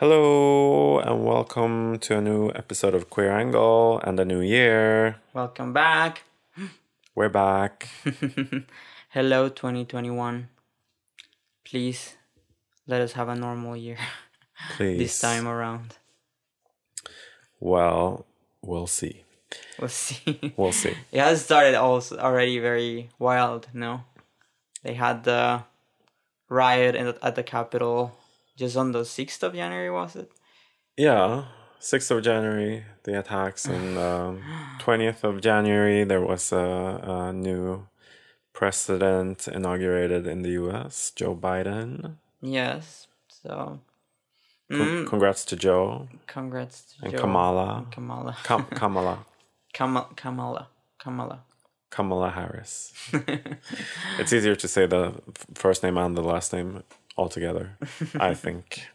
Hello and welcome to a new episode of Queer Angle and a new year. Welcome back. We're back. Hello, 2021. Please let us have a normal year Please. this time around. Well, we'll see. We'll see. We'll see. it has started also already very wild, no? They had the riot in the, at the Capitol just on the 6th of January, was it? Yeah, 6th of January, the attacks, and um, 20th of January, there was a, a new president inaugurated in the US, Joe Biden. Yes. So, mm, Congrats to Joe congrats to and Joe. Kamala. Kamala. Kam- Kamala. Kamala. Kamala. Kamala. Kamala Harris. It's easier to say the first name and the last name altogether, I think.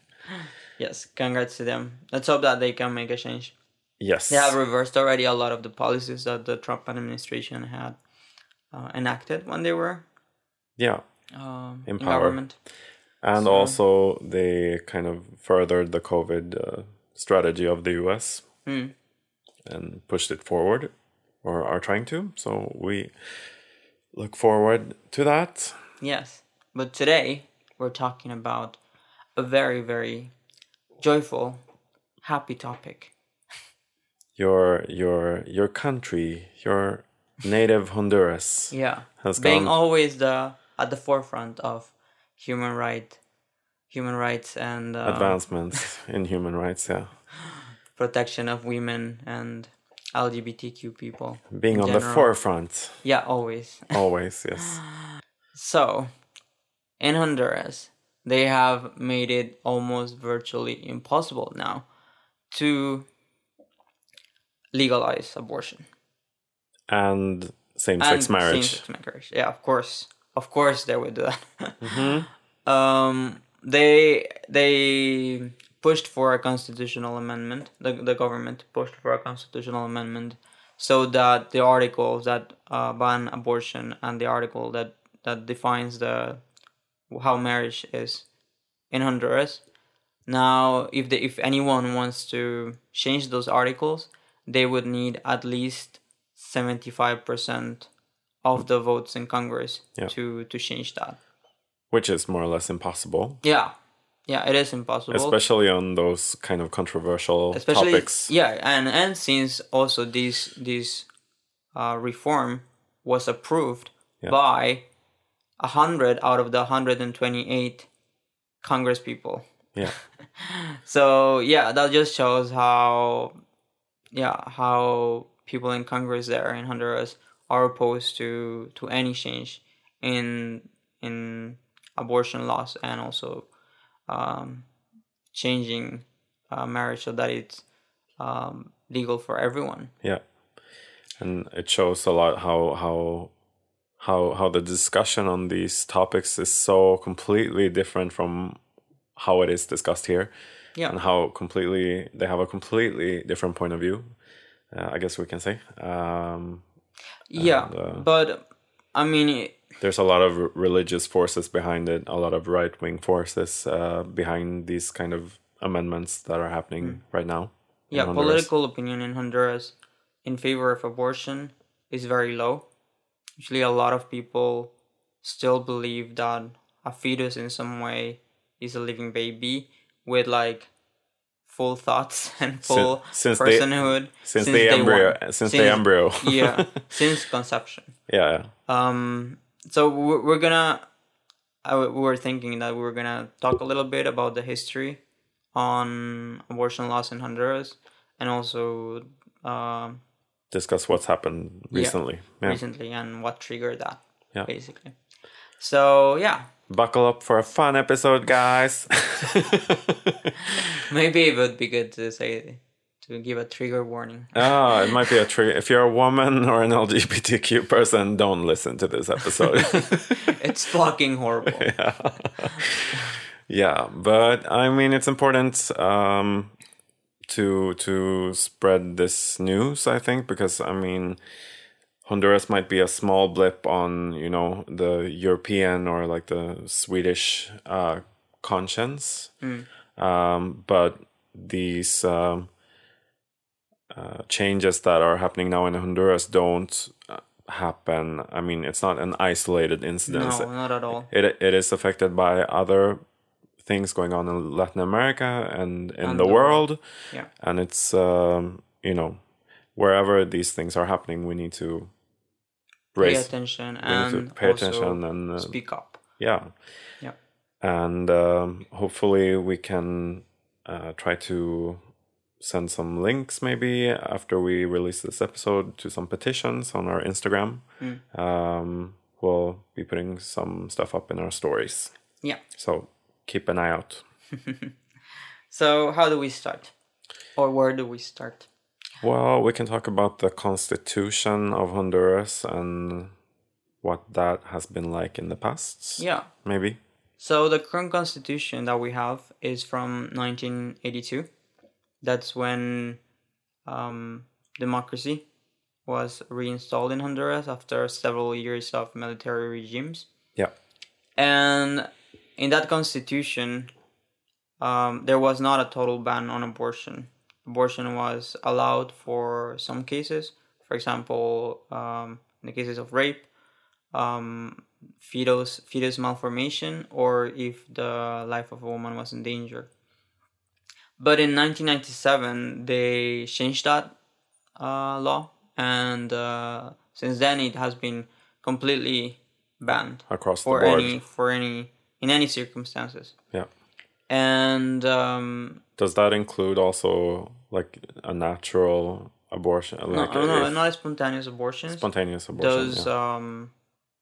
Yes, congrats to them. Let's hope that they can make a change. Yes. They have reversed already a lot of the policies that the Trump administration had uh, enacted when they were Yeah. um, In power. government. And So- also, they kind of furthered the COVID uh, strategy of the US Hmm. and pushed it forward, or are trying to. So we look forward to that. Yes, but today we're talking about a very, very joyful, happy topic. Your your your country, your native Honduras, Yeah, has being gone. always the at the forefront of human right, human rights and uh, advancements in human rights. Yeah, protection of women and LGBTQ people. being in on the forefront Yeah, always. always. Yes. So, in Honduras, they have made it almost virtually impossible now to legalize abortion And same-sex and marriage. same-sex marriage. Yeah, of course, of course, they would do that. um, they they pushed for a constitutional amendment. The the government pushed for a constitutional amendment so that the articles that uh, ban abortion and the article that that defines the how marriage is in Honduras. Now, if the if anyone wants to change those articles, they would need at least seventy five percent of the votes in Congress Yeah. to to change that. which is more or less impossible, Yeah, yeah, it is impossible. especially on those kind of controversial especially topics. yeah and and since also this this uh, reform was approved Yeah. by a hundred out of the 128 congress people. Yeah, so yeah that just shows how yeah how people in congress there in honduras are opposed to to any change in in abortion laws and also um, changing uh, marriage so that it's um, legal for everyone. Yeah, and it shows a lot how how how how the discussion on these topics is so completely different from how it is discussed here, yeah and how completely they have a completely different point of view. Uh, I guess we can say. Um, yeah and, uh, but i mean it- there's a lot of r- religious forces behind it, a lot of right wing forces uh, behind these kind of amendments that are happening right now. yeah political opinion in honduras in favor of abortion is very low usually a lot of people still believe that a fetus in some way is a living baby with like full thoughts and full since they- personhood since, the day embryo, one. since, the embryo, yeah since conception yeah, um so we're, we're gonna w- we were thinking that we were gonna talk a little bit about the history on abortion laws in honduras and also um discuss what's happened recently. Yeah. recently and what triggered that Yeah. basically so yeah Buckle up for a fun episode, guys. maybe it would be good to say to give a trigger warning oh, it might be a trigger. If you're a woman or an LGBTQ person, don't listen to this episode. it's fucking horrible yeah, but I mean, it's important um, to to spread this news. I think because I mean, Honduras might be a small blip on you know the European or like the Swedish uh, conscience. Um, but these um, uh, changes that are happening now in Honduras don't uh, happen. I mean, it's not an isolated incident. No, not at all. It it is affected by other things going on in Latin America and in And the the world. Yeah. And it's um, you know wherever these things are happening, we need to Pay raise, attention need to and pay attention and uh, speak up. yeah Yeah. and um, hopefully we can uh, try to send some links maybe after we release this episode to some petitions on our instagram Mm. um, we'll be putting some stuff up in our stories Yeah. so keep an eye out So how do we start? Or where do we start? well we can talk about the constitution of honduras and what that has been like in the past Yeah. maybe So the current constitution that we have is from 1982. That's when um, democracy was reinstalled in Honduras after several years of military regimes. yeah And in that constitution, um, there was not a total ban on abortion. Abortion was allowed for some cases. For example, um, in the cases of rape, um, fetus fetus malformation, or if the life of a woman was in danger. But in 1997, they changed that uh, law, and uh, since then it has been completely banned across the for any for any in any circumstances. yeah And um, Does that include also like a natural abortion? no, Like no, no, not spontaneous abortions. spontaneous abortion. Those yeah. um,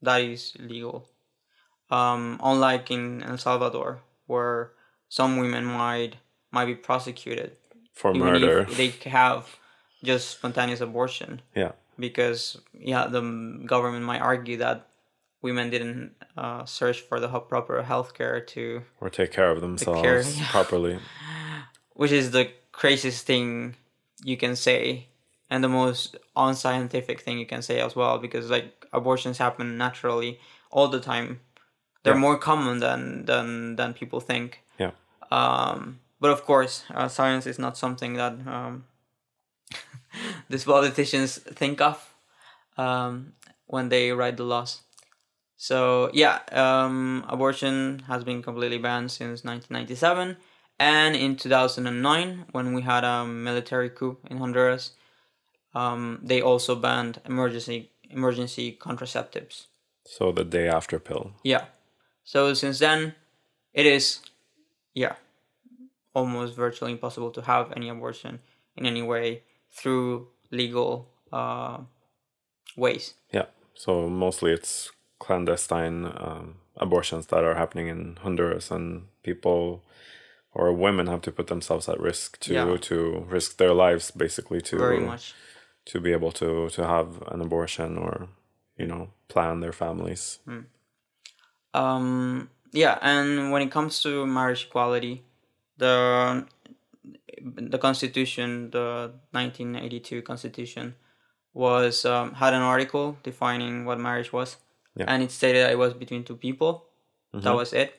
that is legal. Um, unlike in El Salvador, where some women might might be prosecuted For murder. they have just spontaneous abortion, yeah. because yeah, the government might argue that women didn't uh, search for the proper health care to Or take care of themselves care, yeah. properly. which is the craziest thing you can say and the most unscientific thing you can say as well because like abortions happen naturally all the time they're Yeah. more common than than than people think Yeah. um but of course uh, science is not something that um these politicians think of um when they write the laws so yeah, um, abortion has been completely banned since 1997, and in 2009, when we had a military coup in Honduras, um, they also banned emergency emergency contraceptives. So the day after pill. Yeah, so since then, it is, yeah, almost virtually impossible to have any abortion in any way through legal uh, ways. Yeah. So mostly it's clandestine um, abortions that are happening in Honduras, and people or women have to put themselves at risk to Yeah. to risk their lives basically to Very much. to be able to to have an abortion or you know plan their families. um yeah and when it comes to marriage equality the the constitution the 1982 constitution was um, had an article defining what marriage was Yeah. and it stated that it was between two people that Mhm. was it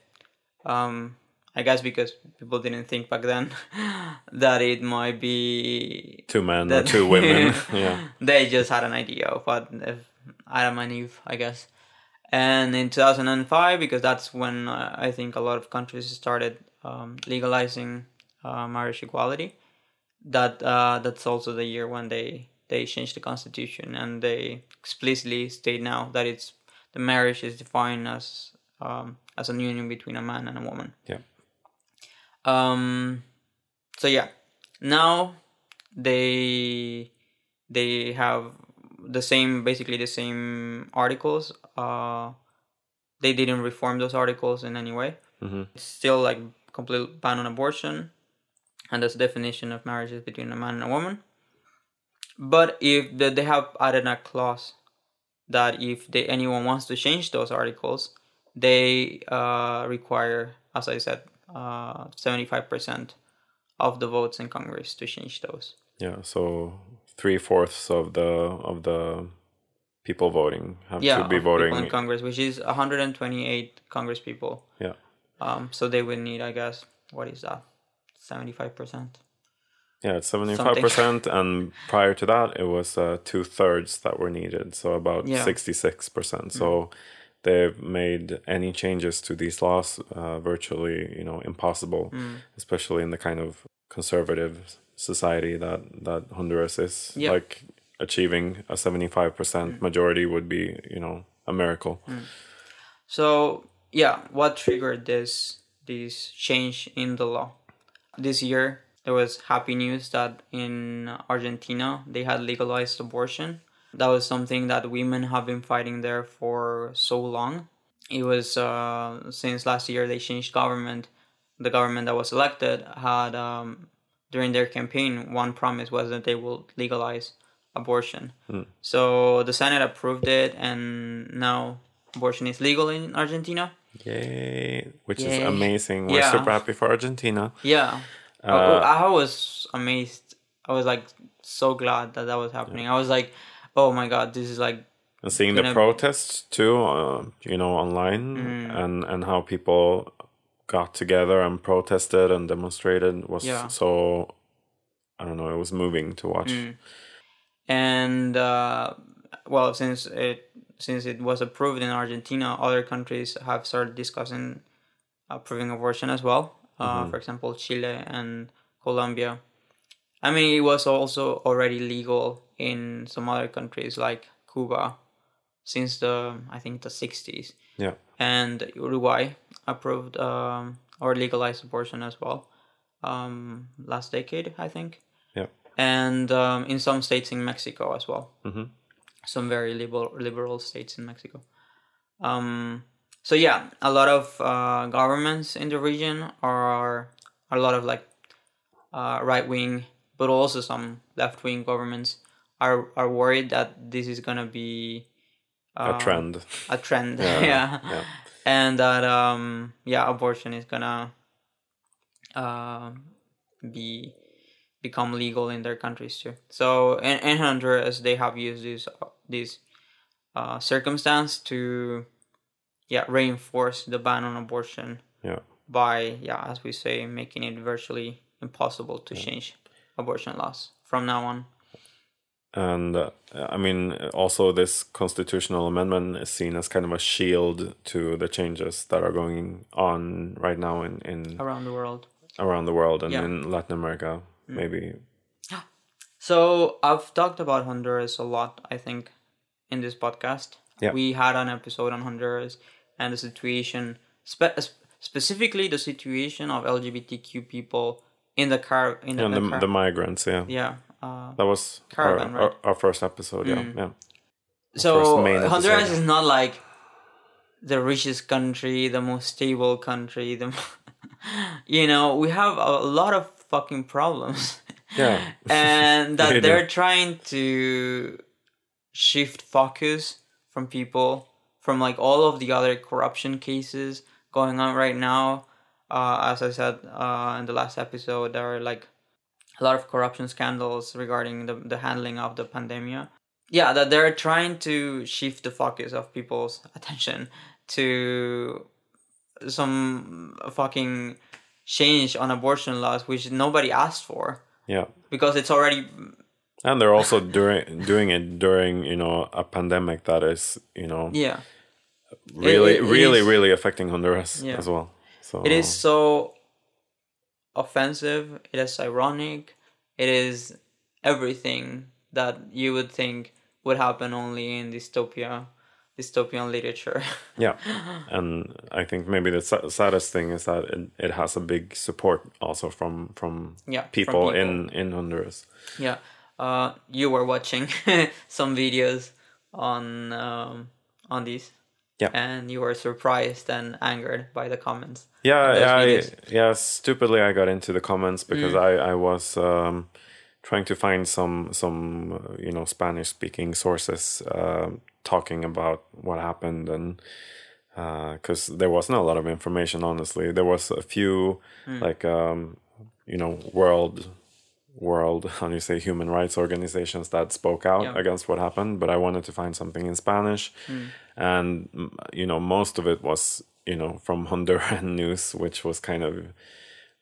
um i guess because people didn't think back then that it might be Two men or two women. yeah. they just had an idea of what if Adam and Eve, I guess. And in 2005, because that's when uh, I think a lot of countries started um, legalizing uh, marriage equality. That uh, that's also the year when they they changed the constitution and they explicitly state now that it's the marriage is defined as um, as a union between a man and a woman. Yeah. Um. So yeah, now they they have the same basically the same articles uh they didn't reform those articles in any way hmm it's still like complete ban on abortion and this definition of marriage is between a man and a woman but if the, they have added a clause that if they, anyone wants to change those articles they uh, require as i said uh, 75% of the votes in congress to change those Yeah. So three fourths of the of the people voting have yeah, to be voting. in Congress, which is 128 Congress people. Yeah. Um, so they would need, I guess, what is that? seventy five percent. Yeah, it's seventy five percent, and prior to that, it was uh, two thirds that were needed, so about Yeah. sixty six percent. So they've made any changes to these laws uh, virtually, you know, impossible, Mm. especially in the kind of conservative society that that Honduras is. Yeah. Like achieving a seventy five percent majority would be, you know, a miracle. So yeah, what triggered this this change in the law? This year there was happy news that in Argentina they had legalized abortion. That was something that women have been fighting there for so long. It was uh, since last year they changed government. The government that was elected had um, during their campaign one promise was that they will legalize abortion. So the Senate approved it, and now abortion is legal in Argentina. Yay! Which is amazing. We're Yeah. super happy for Argentina. Yeah, Uh, I, I was amazed. I was like so glad that that was happening. I was like, oh my god, this is like and seeing the gonna- protests too uh, you know online Mm. and and how people got together and protested and demonstrated was Yeah. so i don't know it was moving to watch Mm. and uh, well since it since it was approved in argentina other countries have started discussing approving abortion as well uh, for example chile and colombia i mean it was also already legal in some other countries like cuba since the i think the 60s yeah and uruguay approved um, or legalized abortion as well um, last decade i think yeah and um, in some states in Mexico as well. Mhm. Some very liberal liberal states in Mexico. Um, so yeah, a lot of uh, governments in the region are a lot of like uh, right wing, but also some left wing governments are are worried that this is gonna be a trend a trend. Yeah, yeah. yeah. And that um yeah, abortion is gonna uh, be become legal in their countries too. So in, in Honduras they have used this this uh, circumstance to yeah reinforce the ban on abortion yeah by yeah as we say making it virtually impossible to change abortion laws from now on. and uh, i mean also this constitutional amendment is seen as kind of a shield to the changes that are going on right now in, in around the world. around the world and Yeah. Mm. in latin america maybe Yeah. So I've talked about Honduras a lot, I think, in this podcast. Yeah. We had an episode on Honduras and the situation, spe- specifically the situation of LGBTQ people in the car in the, and the the, car- the migrants yeah yeah. Uh, that was Caravan, our, right? Mm. our, our first episode yeah yeah first so Honduras episode. is not like the richest country, the most stable country. The you know we have a lot of fucking problems. yeah and that they're trying to shift focus from people from like all of the other corruption cases going on right now. Uh, as i said uh, in the last episode there are like a lot of corruption scandals regarding the, the handling of the pandemic yeah that they're trying to shift the focus of people's attention to some fucking change on abortion laws which nobody asked for. Yeah. Because it's already and they're also doing doing it during you know a pandemic that is you know yeah really it really is- really affecting honduras Yeah. as well. So it is so offensive it is ironic it is everything that you would think would happen only in dystopia dystopian literature. Yeah. And i think maybe the saddest thing is that it, it has a big support also from from Yeah, from people, people. in in honduras. Yeah. Uh you were watching some videos on um on these Yeah. and you were surprised and angered by the comments Yeah, yeah, I, videos. yeah. Stupidly, I got into the comments because Mm. I I was um, trying to find some some uh, you know Spanish speaking sources uh, talking about what happened and because there wasn't a lot of information. Honestly, there was a few Mm. like um, you know world world how do you say human rights organizations that spoke out Yeah. against what happened but i wanted to find something in spanish and mm, you know most of it was you know from honduran news which was kind of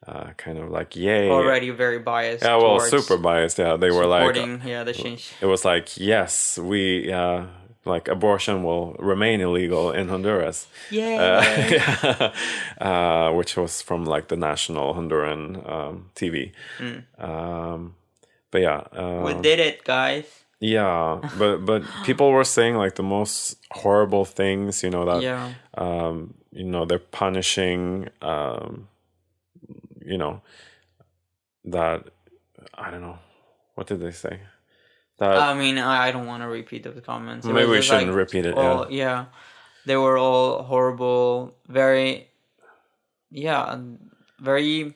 uh, kind of like yay. already very biased. Yeah, well, super biased. Yeah, they were like, yeah, the change. it was like, yes, we uh, like abortion will remain illegal in Honduras. Yeah. uh, uh, which was from like the national Honduran um, TV. Mm. Um, but yeah, uh, we did it, guys. yeah, but but people were saying like the most horrible things. You know that Yeah. um, you know they're punishing. Um, you know that I don't know what did they say. That I mean, I, I don't want to repeat those comments. It maybe we shouldn't like, repeat it. all, yeah. yeah. They were all horrible, very, yeah, very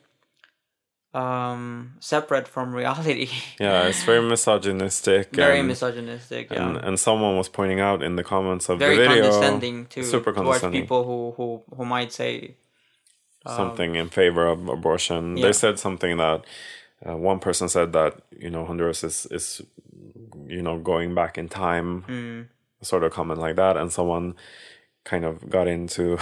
um separate from reality. Yeah, it's very misogynistic. very and, misogynistic. Yeah. and and someone was pointing out in the comments of very the video condescending to super towards condescending. people who who who might say um, something in favor of abortion. yeah. They said something that uh, one person said that you know Honduras is is you know going back in time, mm, sort of comment like that, and someone kind of got into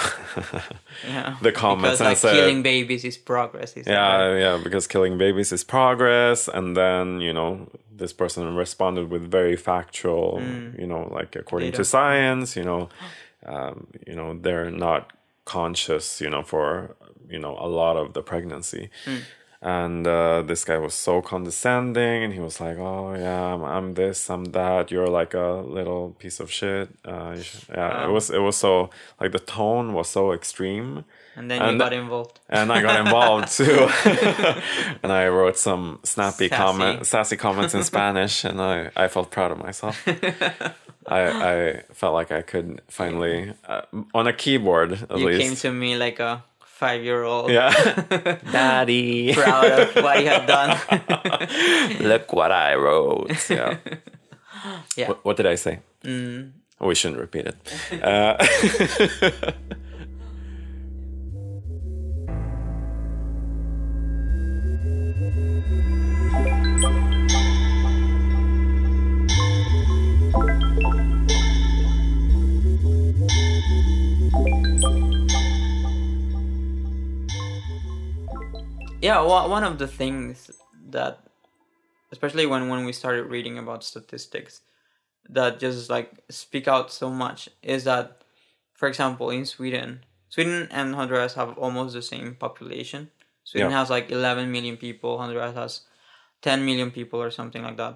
yeah the comments because and like said. killing babies is progress. Yeah, right? yeah, because killing babies is progress, and then you know this person responded with very factual, you know, like according Data. to science, you know, um, you know they're not conscious, you know, for you know a lot of the pregnancy, and uh, this guy was so condescending, and he was like, "Oh yeah, I'm, I'm this, I'm that. You're like a little piece of shit." Uh, you yeah, it was it was so like the tone was so extreme and then you and- got involved. and I got involved too. and I wrote some snappy Sassy. comment, sassy comments in Spanish, and I, I felt proud of myself. I, I felt like I could finally uh, on a keyboard at You least. came to me like a five year old. yeah, daddy, Proud of what you have done. look what I wrote. Yeah. Yeah. What, what did I say? Mm. We shouldn't repeat it. Uh, yeah one one of the things that especially when when we started reading about statistics that just like speak out so much is that for example in sweden sweden and honduras have almost the same population sweden Yeah. has like 11 million people honduras has 10 million people or something like that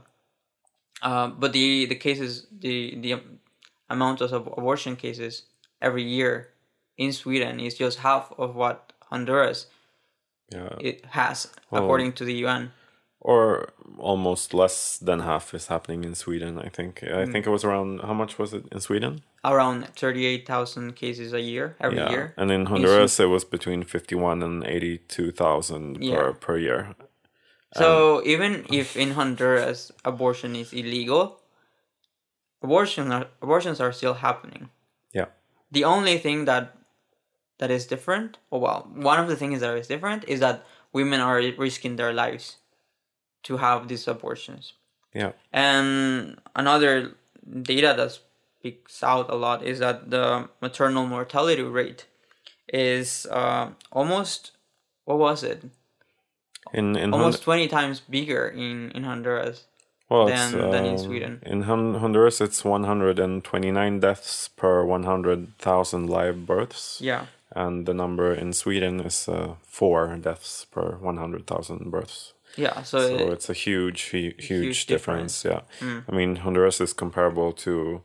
uh, but the the cases the the amount of abortion cases every year in sweden is just half of what honduras yeah. it has Oh. according to the UN. or almost less than half is happening in Sweden. I think. I Hmm. think it was around. How much was it in Sweden? Around thirty-eight thousand cases a year every yeah, year. and in Honduras it was between fifty-one and eighty-two thousand Yeah. per per year. So even if in Honduras abortion is illegal, abortion are, abortions are still happening. Yeah, The only thing that that is different, or well, one of the things that is different is that women are risking their lives to have these abortions. yeah, And another data that speaks out a lot is that the maternal mortality rate is uh, almost what was it? in in Almost twenty times bigger in in Honduras. Well, than- it's, than in um, Sweden. In Honduras, it's 129 deaths per 100,000 live births. Yeah, And the number in Sweden is uh, four deaths per 100,000 births. yeah. So, So it- it's a huge, hu- huge, Huge difference. difference. Yeah. I mean, Honduras is comparable to,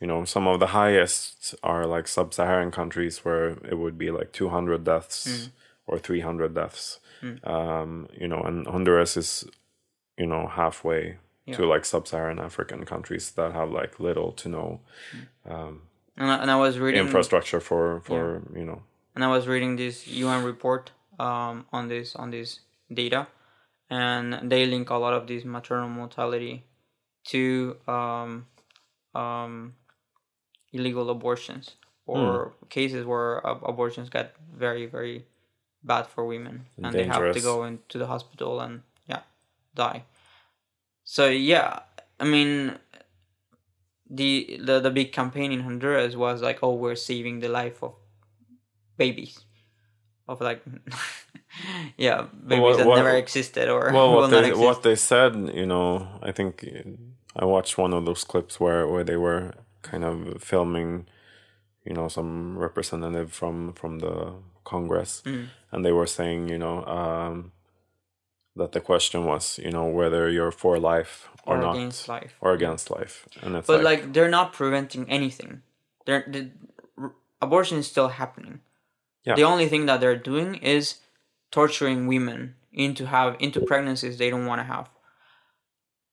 you know, some of the highest are like sub Saharan countries where it would be like 200 deaths mm. or 300 deaths. Mm. Um, you know, and Honduras is, you know, halfway to like sub Saharan African countries that have like little to no um, and I, and I was reading infrastructure for, for you know, and I was reading this UN report um, on this on this data, and they link a lot of this maternal mortality to um, um, illegal abortions or cases where ab- abortions get very very bad for women. And they have to go into the hospital and yeah die. So yeah, I mean the, the the big campaign in Honduras was like, oh, we're saving the life of babies, of like yeah, babies What- that what- never existed or well will what not they exist. what they said you know i think i watched one of those clips where where they were kind of filming you know some representative from from the congress Mm. and they were saying you know um that the question was you know whether you're for life or, or not against life. or against life and it's But like, like, they're not preventing anything. They're, the r- abortion is still happening. Yeah. The only thing that they're doing is torturing women into have into pregnancies they don't want to have.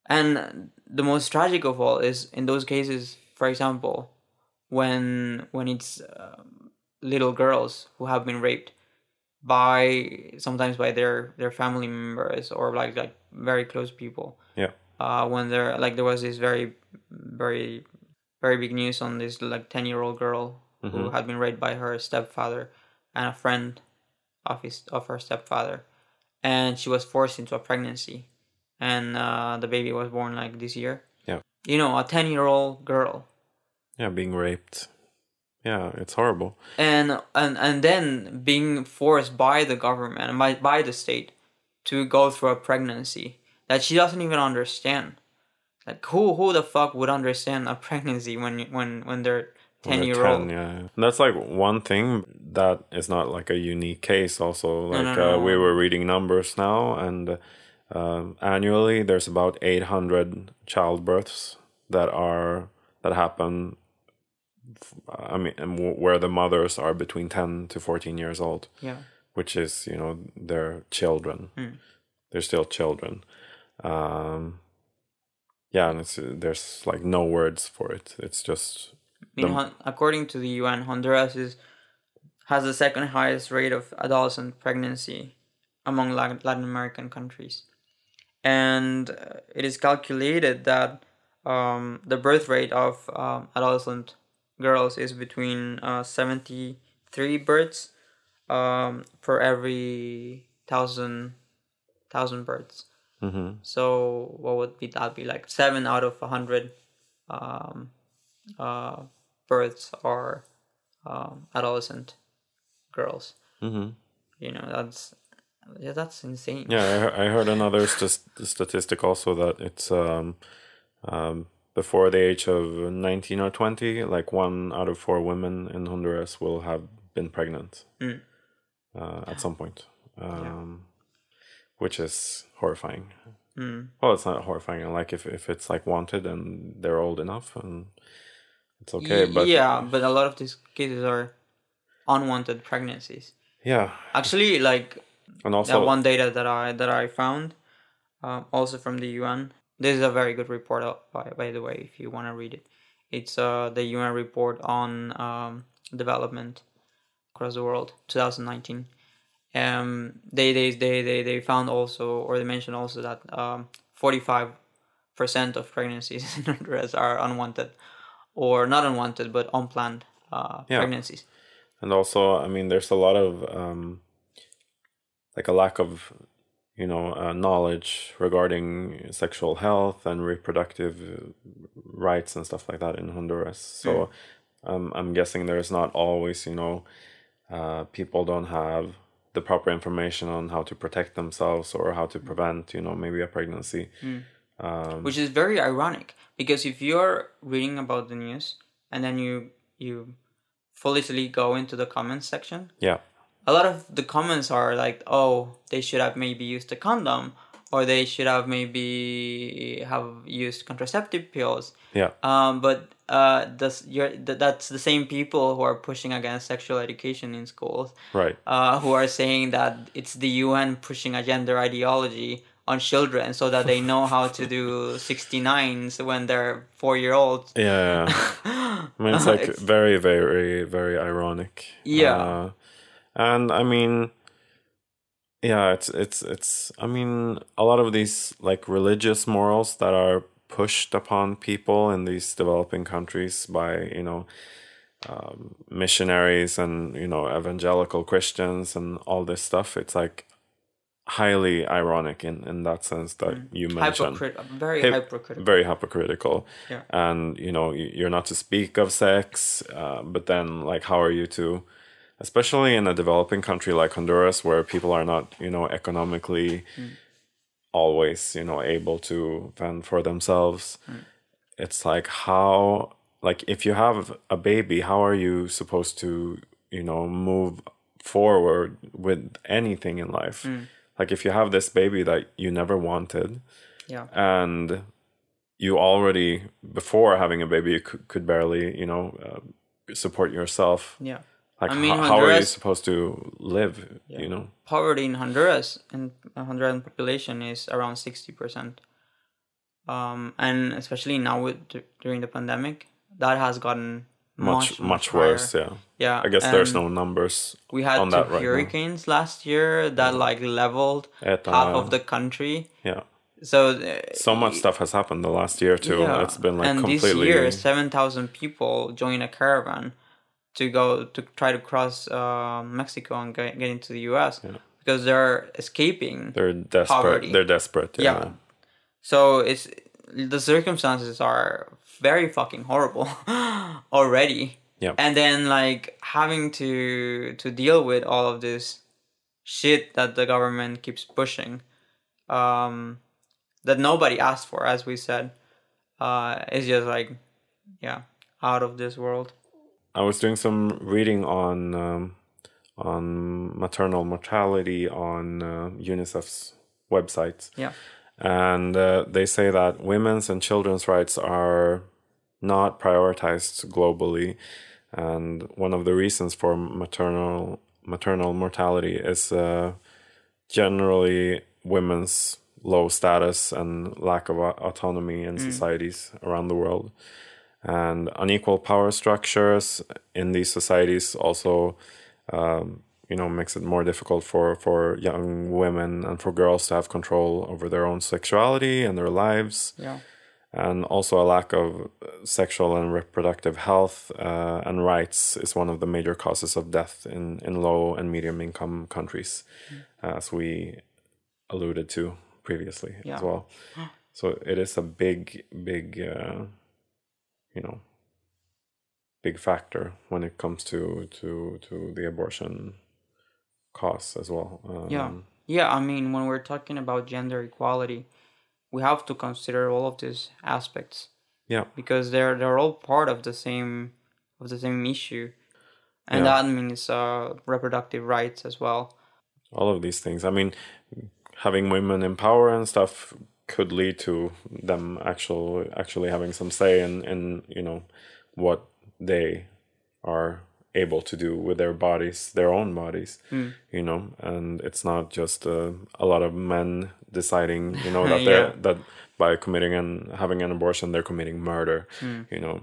And the most tragic of all is in those cases, for example, when when it's um, little girls who have been raped by sometimes by their their family members or like like very close people. Yeah. Uh, when there like there was this very very very big news on this like 10 year old girl who had been raped by her stepfather and a friend of his of her stepfather. And she was forced into a pregnancy. And uh, the baby was born like this year. Yeah. you know a 10 year old girl yeah being raped yeah it's horrible. And and and then being forced by the government and by, by the state to go through a pregnancy that she doesn't even understand. Like who who the fuck would understand a pregnancy when when when they're 10 Under year old? yeah And that's like one thing that is not like a unique case also. Like no, Uh, no. we were reading numbers now and um, annually there's about 800 childbirths that are that happen i mean where the mothers are between 10 to 14 years old. Yeah. Which is you know they're children. Hmm. they're still children. Um yeah and it's there's like no words for it. It's just I mean, The- according to the UN, Honduras is has the second highest rate of adolescent pregnancy among Latin, Latin American countries, and uh, it is calculated that um, the birth rate of um, adolescent girls is between uh, seventy three births um, per every thousand thousand births. hmm So what would be that be like seven out of a hundred um, uh, births are um, adolescent girls. hmm You know that's yeah that's insane. Yeah, I, I heard another st- statistic also that it's um, um, before the age of 19 or 20, like one out of four women in Honduras will have been pregnant Mm. uh, at some point, um, which is horrifying. Mm. Well, it's not horrifying. Like if, if it's like wanted and they're old enough, and it's okay. Y- But yeah, but a lot of these cases are unwanted pregnancies. yeah, Actually, like and also that one data that I that I found, um, also from the UN. This is a very good report, uh, by by the way, if you want to read it. It's uh the UN report on um, development across the world, 2019. Um, they they they they they found also, or they mentioned also that um 45 percent of pregnancies in Honduras are unwanted, or not unwanted, but unplanned uh, Yeah. pregnancies. and also i mean there's a lot of um like a lack of you know uh, knowledge regarding sexual health and reproductive rights and stuff like that in honduras. So um, i'm guessing there's not always you know uh, people don't have the proper information on how to protect themselves or how to prevent you know maybe a pregnancy. Um, which is very ironic because if you're reading about the news and then you you foolishly go into the comments section yeah a lot of the comments are like oh they should have maybe used a condom or they should have maybe have used contraceptive pills yeah um, but uh, that's, you're, th- that's the same people who are pushing against sexual education in schools right uh, who are saying that it's the UN pushing a gender ideology on children so that they know how to do 69s when they're four year olds. Yeah, yeah. I mean, it's like It's- very, very, very ironic. Yeah. Uh, and I mean, yeah, it's it's it's. I mean, a lot of these like religious morals that are pushed upon people in these developing countries by you know um, missionaries and you know evangelical Christians and all this stuff. It's like highly ironic in in that sense that you mentioned Hypocrit- very Hip- hypocritical. very hypocritical Yeah. and you know you're not to speak of sex uh, but then like how are you to especially in a developing country like Honduras, where people are not, you know, economically mm. always, you know, able to fend for themselves. Mm. It's like how, like, if you have a baby, how are you supposed to, you know, move forward with anything in life? Mm. Like, if you have this baby that you never wanted, Yeah. and you already before having a baby you could, could barely you know uh, support yourself Yeah. Like I mean, how, how are you supposed to live you know? Poverty in Honduras and the Honduran population is around sixty percent. Um, and especially now with during the pandemic, that has gotten much much much, worse yeah. Yeah, i guess there's no numbers We had on two that right now. hurricanes last year that like leveled half of the country. yeah. So uh, so much stuff has happened the last year too. yeah. it's been like and completely this year, seven thousand people joined a caravan to go to try to cross uh, Mexico and get, get into the U.S. because they're escaping. they're desperate poverty. they're desperate yeah, Yeah. So it's the circumstances are very fucking horrible already. Yeah. And then like having to to deal with all of this shit that the government keeps pushing, um, that nobody asked for, as we said, uh, is just like, yeah, out of this world. I was doing some reading on um, on maternal mortality on uh, UNICEF's website. Yeah. and uh, they say that women's and children's rights are not prioritized globally and one of the reasons for maternal maternal mortality is uh, generally women's low status and lack of autonomy in societies around the world and unequal power structures in these societies also um, you know makes it more difficult for for young women and for girls to have control over their own sexuality and their lives Yeah. and also a lack of sexual and reproductive health uh, and rights is one of the major causes of death in, in low and medium income countries, as we alluded to previously as well. So it is a big, big, uh, you know, big factor when it comes to to to the abortion costs as well. Um, Yeah. Yeah, I mean, when we're talking about gender equality, we have to consider all of these aspects yeah, because they're they're all part of the same of the same issue, and Yeah. that means uh, reproductive rights as well. all of these things. I mean, having women in power and stuff could lead to them actual actually having some say in in you know what they are able to do with their bodies, their own bodies, you know, and it's not just uh, a lot of men deciding, you know, that they're that by committing and having an abortion they're committing murder, you know.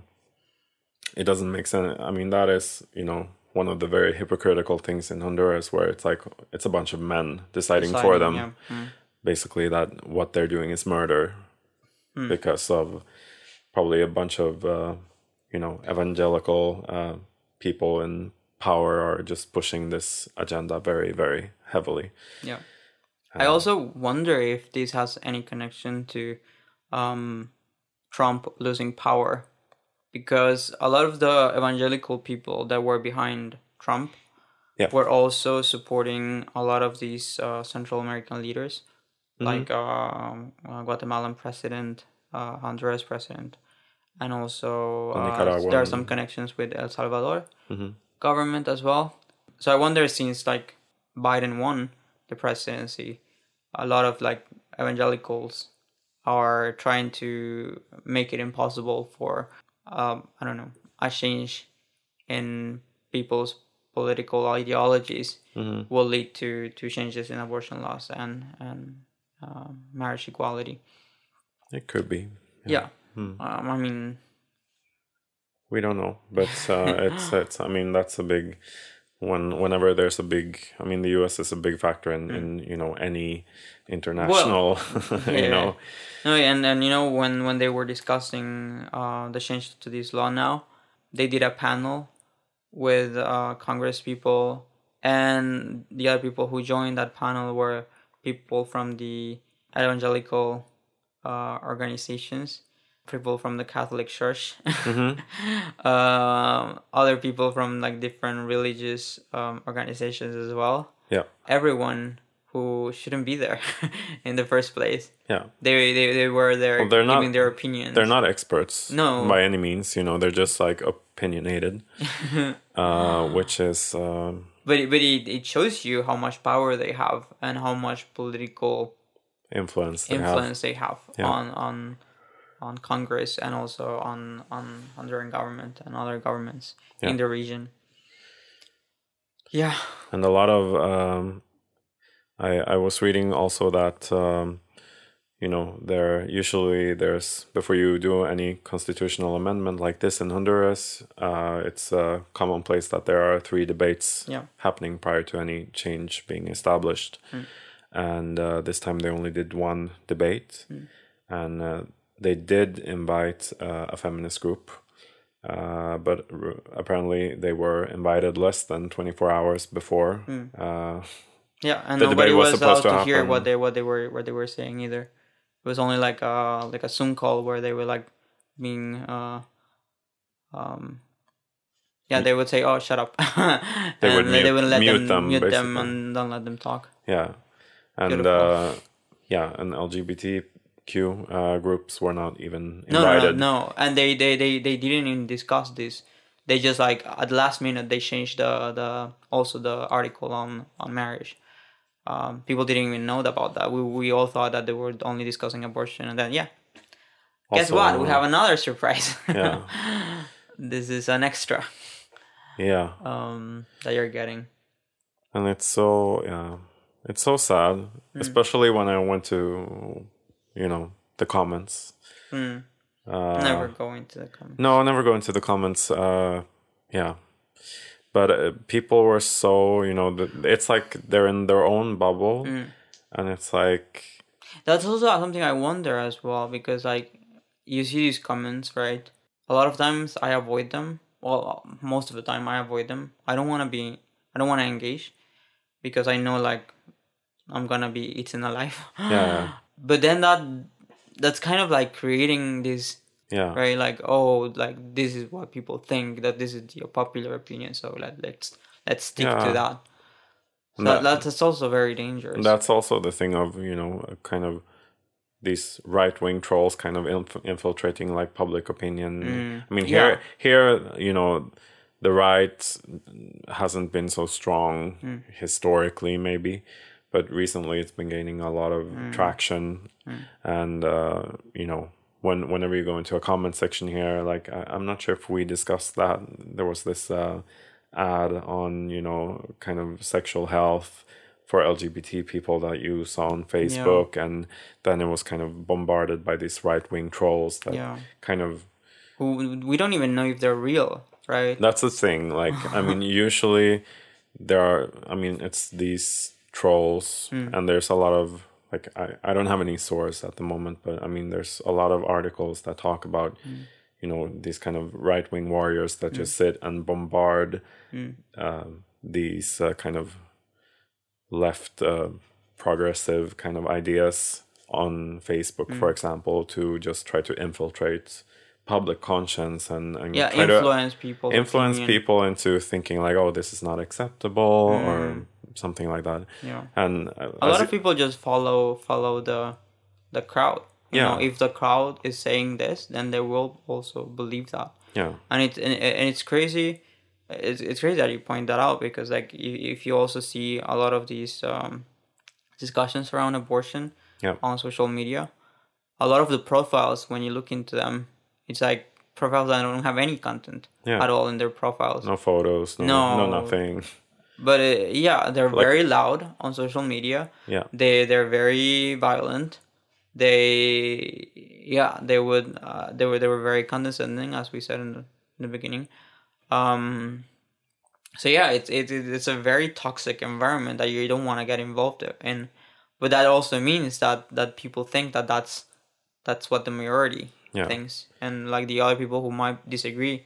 It doesn't make sense. I mean, that is, you know, one of the very hypocritical things in Honduras where it's like it's a bunch of men deciding, for them yeah. Mm. Basically that what they're doing is murder because of probably a bunch of uh, you know evangelical uh, people in power are just pushing this agenda very very heavily Yeah. I also wonder if this has any connection to um, Trump losing power because a lot of the evangelical people that were behind Trump Yeah. were also supporting a lot of these uh, Central American leaders, like um, uh, Guatemalan president, uh, Honduras president, and also uh, there are some connections with El Salvador Mhm. government as well. So I wonder since like Biden won the presidency, a lot of like evangelicals are trying to make it impossible for um, I don't know a change in people's political ideologies Mhm. will lead to to changes in abortion laws and and uh, marriage equality. it could be. Yeah, um, I mean we don't know but uh, it's it's i mean that's a big when whenever there's a big i mean the us is a big factor in in you know any international you yeah. know. No, and and you know when when they were discussing uh, the change to this law now, they did a panel with uh, Congress people, and the other people who joined that panel were people from the evangelical uh, organizations, people from the Catholic Church, Mm-hmm. um, other people from like different religious um, organizations as well. Yeah. Everyone who shouldn't be there in the first place. Yeah. They they, they were there Well, they're not- giving their opinions. They're not experts. No. By any means. You know, they're just like opinionated, uh, which is. Um, But it- but it, it shows you how much power they have and how much political influence they have. influence they have Yeah. on on on Congress and also on on on their government and other governments Yeah. in the region. Yeah. and a lot of um, I I was reading also that um, you know there usually there's before you do any constitutional amendment like this in Honduras, uh, it's uh, commonplace that there are three debates Yeah. happening prior to any change being established, and uh, this time they only did one debate, and uh, they did invite uh, a feminist group. Uh, but r- apparently they were invited less than 24 hours before. Uh, Yeah, and The nobody was was, supposed out to to, hear what they what they were what they were saying either. It was only like a like a Zoom call where they were like being uh um yeah they would say oh shut up They and would they would let mute them, them, mute them and don't let them talk. Yeah, and uh, yeah, and LGBTQ uh, groups were not even No, no, no, no, and they, they they they didn't even discuss this. They just like at the last minute they changed the the also the article on on marriage. Um, people didn't even know about that. We we all thought that they were only discussing abortion, and then yeah, guess what? We have another surprise. Yeah, this is an extra yeah, um, that you're getting. and it's so yeah, it's so sad, Hmm. especially when I went to, you know, the comments. Mm. Uh, Never go into the comments. No, never go into the comments. Uh, yeah, but uh, people were so you know, it's like they're in their own bubble, Mm. and it's like That's also something I wonder as well because like you see these comments, right? A lot of times I avoid them. Well, most of the time I avoid them. I don't want to be. I don't want to engage because I know like I'm gonna be eaten alive. yeah, But then that that's kind of like creating this yeah, right? Like oh like this is what people think that this is your popular opinion so let, let's let's stick to that. So That- that, that's also very dangerous. That's also the thing of you know kind of these right wing trolls kind of inf- infiltrating like public opinion. Mm. I mean here Yeah. here you know the right hasn't been so strong mm. historically maybe, but recently it's been gaining a lot of mm. traction, and uh, you know. When, whenever you go into a comment section here, like I, I'm not sure if we discussed that. There was this uh, ad on you know kind of sexual health for LGBT people that you saw on Facebook, and then it was kind of bombarded by these right wing trolls that Yeah. kind of who we don't even know if they're real right that's the thing. Like I mean, usually there are. I mean, it's these trolls, and there's a lot of like I I don't have any source at the moment, but I mean, there's a lot of articles that talk about. You know these kind of right wing warriors that just sit and bombard um, these uh, kind of left uh, progressive kind of ideas on Facebook, Mm. for example, to just try to infiltrate public conscience and, and yeah try to influence people influence opinion. people into thinking like, oh, this is not acceptable or something like that. Yeah And uh, a lot of people just follow follow the the crowd you Yeah. know if the crowd is saying this then they will also believe that yeah, and it and, and it's crazy it's, it's crazy that you point that out because like if, if you also see a lot of these um, discussions around abortion Yeah. on social media a lot of the profiles when you look into them it's like profiles that don't have any content Yeah. at all in their profiles no photos, no, No. no, nothing. But uh, yeah they're very loud on social media. Yeah, they they're very violent. They yeah they would uh, they were they were very condescending as we said in the, in the beginning. Um so yeah it's it, it's a very toxic environment that you don't want to get involved in. But that also means that that people think that that's that's what the majority Yeah. thinks. And like the other people who might disagree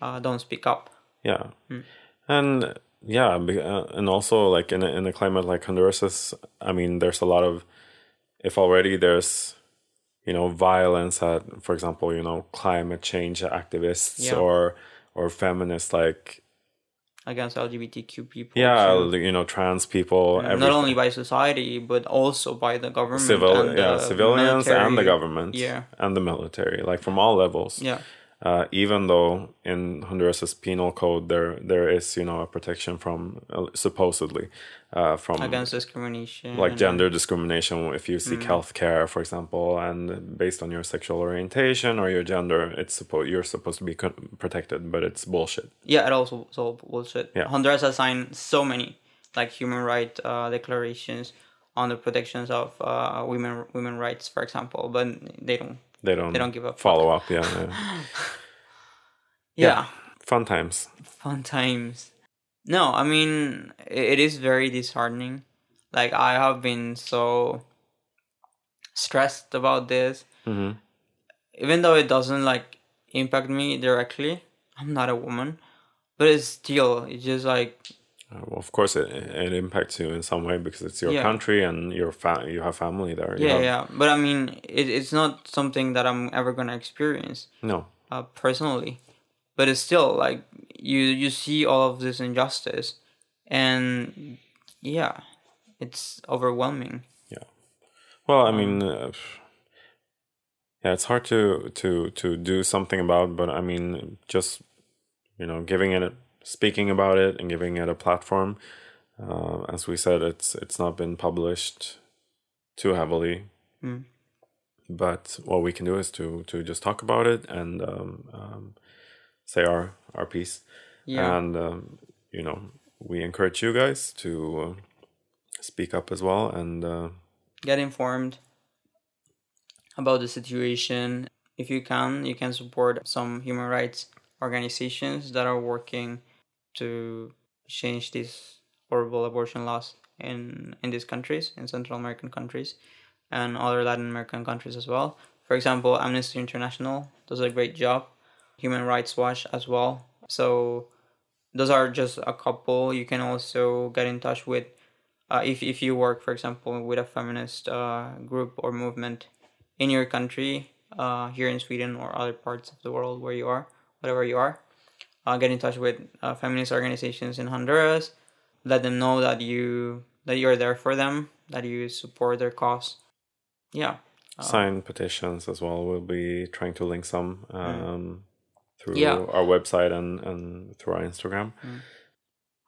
uh, don't speak up. Yeah, Hmm. and yeah, uh, and also like in a, in a climate like Honduras, is, I mean, there's a lot of if already there's you know violence at for example you know climate change activists Yeah. or or feminists like against LGBTQ people. yeah too. you know trans people not everything. only by society but also by the government civil and yeah the civilians and the military. government Yeah. and the military like from all levels Yeah, uh, even though in Honduras's penal code there there is you know a protection from uh, supposedly uh, from against discrimination. like gender discrimination if you seek Mm. health care for example and based on your sexual orientation or your gender it's supposed you're supposed to be co- protected but it's bullshit Yeah, it also it's all bullshit. Yeah. Honduras has signed so many like human right uh, declarations on the protections of uh, women women rights, for example, but they don't. they don't They don't give up follow up yeah, yeah. Yeah, fun times fun times. No, I mean it, is very disheartening. Like I have been so stressed about this, hmm even though it doesn't like impact me directly. I'm not a woman, but it's still it's just like Uh, well, of course it, it impacts you in some way because it's your Yeah. country and your fa- you have family there yeah have- yeah. But I mean it, it's not something that I'm ever gonna experience no uh, personally, but it's still like you you see all of this injustice, and yeah, it's overwhelming. Yeah. Well, I mean, uh, yeah, it's hard to to to do something about, but I mean, just you know, giving it, speaking about it, and giving it a platform. Uh, as we said, it's it's not been published too heavily, Mm. but what we can do is to to just talk about it and um, um, say our our piece, Yeah. and um, you know, we encourage you guys to uh, speak up as well and. Uh, get informed about the situation. If you can, you can support some human rights organizations that are working to change these horrible abortion laws in in these countries, in Central American countries, and other Latin American countries as well. For example, Amnesty International does a great job. Human Rights Watch as well. So those are just a couple. You can also get in touch with uh, if, if you work, for example, with a feminist uh, group or movement in your country, uh, here in Sweden or other parts of the world where you are, whatever you are, uh, get in touch with uh, feminist organizations in Honduras. Let them know that you that you're there for them, that you support their cause. Yeah, sign petitions as well. We'll be trying to link some um, through Mm. Yeah. our website and, and through our Instagram.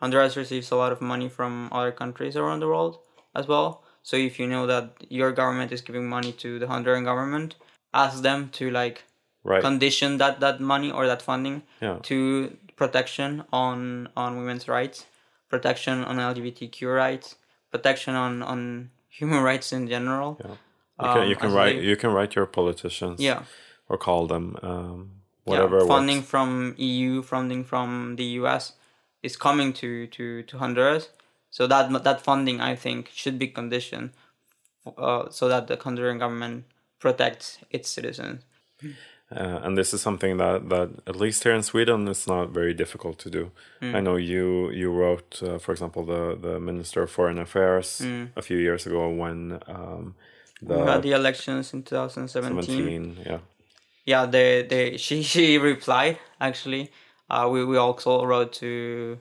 Honduras receives a lot of money from other countries around the world as well. So if you know that your government is giving money to the Honduran government, ask them to like Right. condition that that money or that funding yeah. to protection on on women's rights, protection on LGBTQ rights, protection on on human rights in general. Yeah. You can, you um, can write they- you can write your politicians Yeah, or call them um, whatever yeah. funding works. from EU, funding from the US is coming to to to Honduras. So that that funding, I think, should be conditioned uh, so that the Honduran government protects its citizens. Uh, and this is something that, that at least here in Sweden it's not very difficult to do. Hmm. I know you you wrote, uh, for example, the the Minister of Foreign Affairs a few years ago when um, the we had the elections in 2017. 17, yeah, yeah they they she she replied actually. Uh we, we also wrote to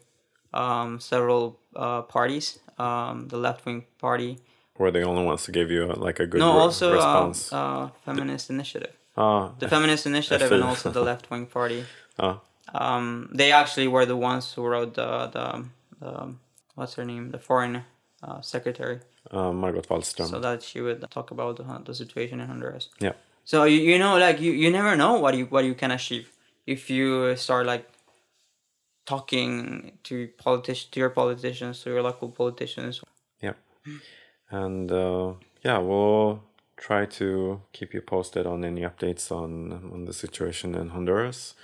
um several uh parties um the left-wing party. Were the only ones to give you uh, like a good no re- also uh, response. uh feminist initiative. Ah, the feminist initiative and also the left-wing party. Ah, um they actually were the ones who wrote the the, the what's her name? The foreign uh, secretary. Uh, Margot Wallström. so that she would talk about the, the situation in honduras yeah, So you, you know like you, you never know what you what you can achieve if you start like talking to politicians to your politicians to your local politicians. yeah, and uh, yeah, we'll try to keep you posted on any updates on on the situation in Honduras,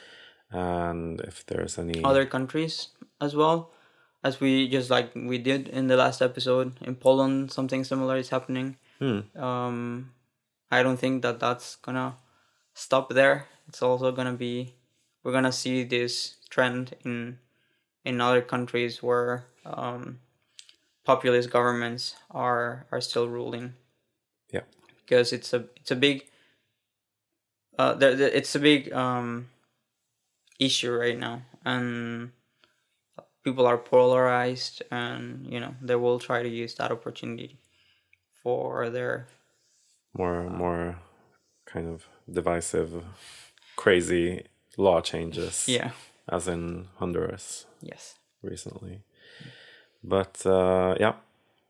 and if there's any Other countries as well. As we just like we did in the last episode in Poland, something similar is happening. Hmm. Um, I don't think that that's gonna stop there. It's also gonna be we're gonna see this trend in in other countries where um, populist governments are are still ruling. Yeah, because it's a it's a big uh, there, there, it's a big um, issue right now, and people are polarized, and you know they will try to use that opportunity for their more more kind of divisive, crazy law changes. yeah as in Honduras yes recently. But uh, yeah,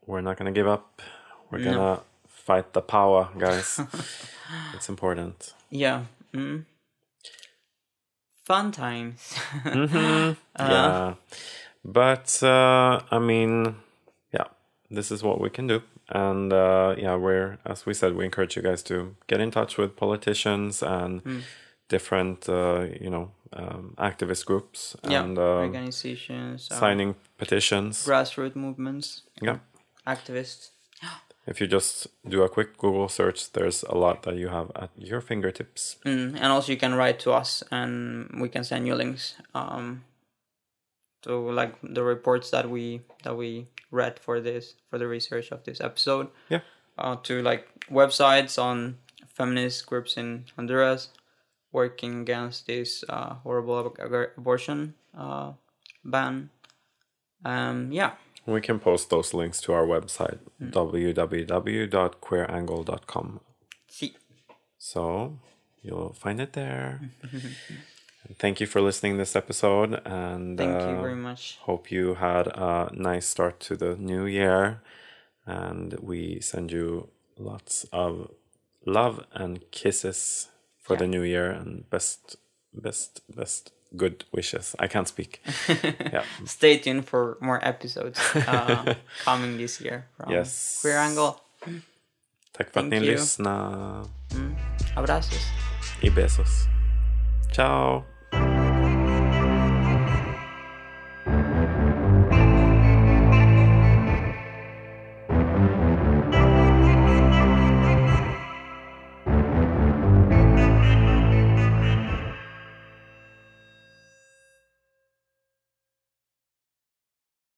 we're not gonna give up. We're gonna fight the power, guys. it's important. yeah mm. fun times Mhm. Uh, yeah, but uh, I mean, yeah, this is what we can do, and uh, yeah, we're as we said, we encourage you guys to get in touch with politicians and Mm. different, uh, you know, um, activist groups yeah and uh, organizations uh, signing petitions. grassroots movements Yeah. activists If you just do a quick Google search, there's a lot that you have at your fingertips. Mm, and also you can write to us and we can send you links um, to like the reports that we that we read for this for the research of this episode Yeah. uh, to like websites on feminist groups in honduras working against this uh, horrible ab- ab- abortion uh, ban um, yeah We can post those links to our website, Mm. www.queerangle.com. see So you'll find it there. Thank you for listening to this episode, and thank uh, you very much hope you had a nice start to the new year. And we send you lots of love and kisses for the new year, and best, best, best good wishes. I can't speak. yeah. stay tuned for more episodes uh, coming this year from Yes. queer angle Tack för att Thank ni you. lyssnade. mm. abrazos I besos. Ciao!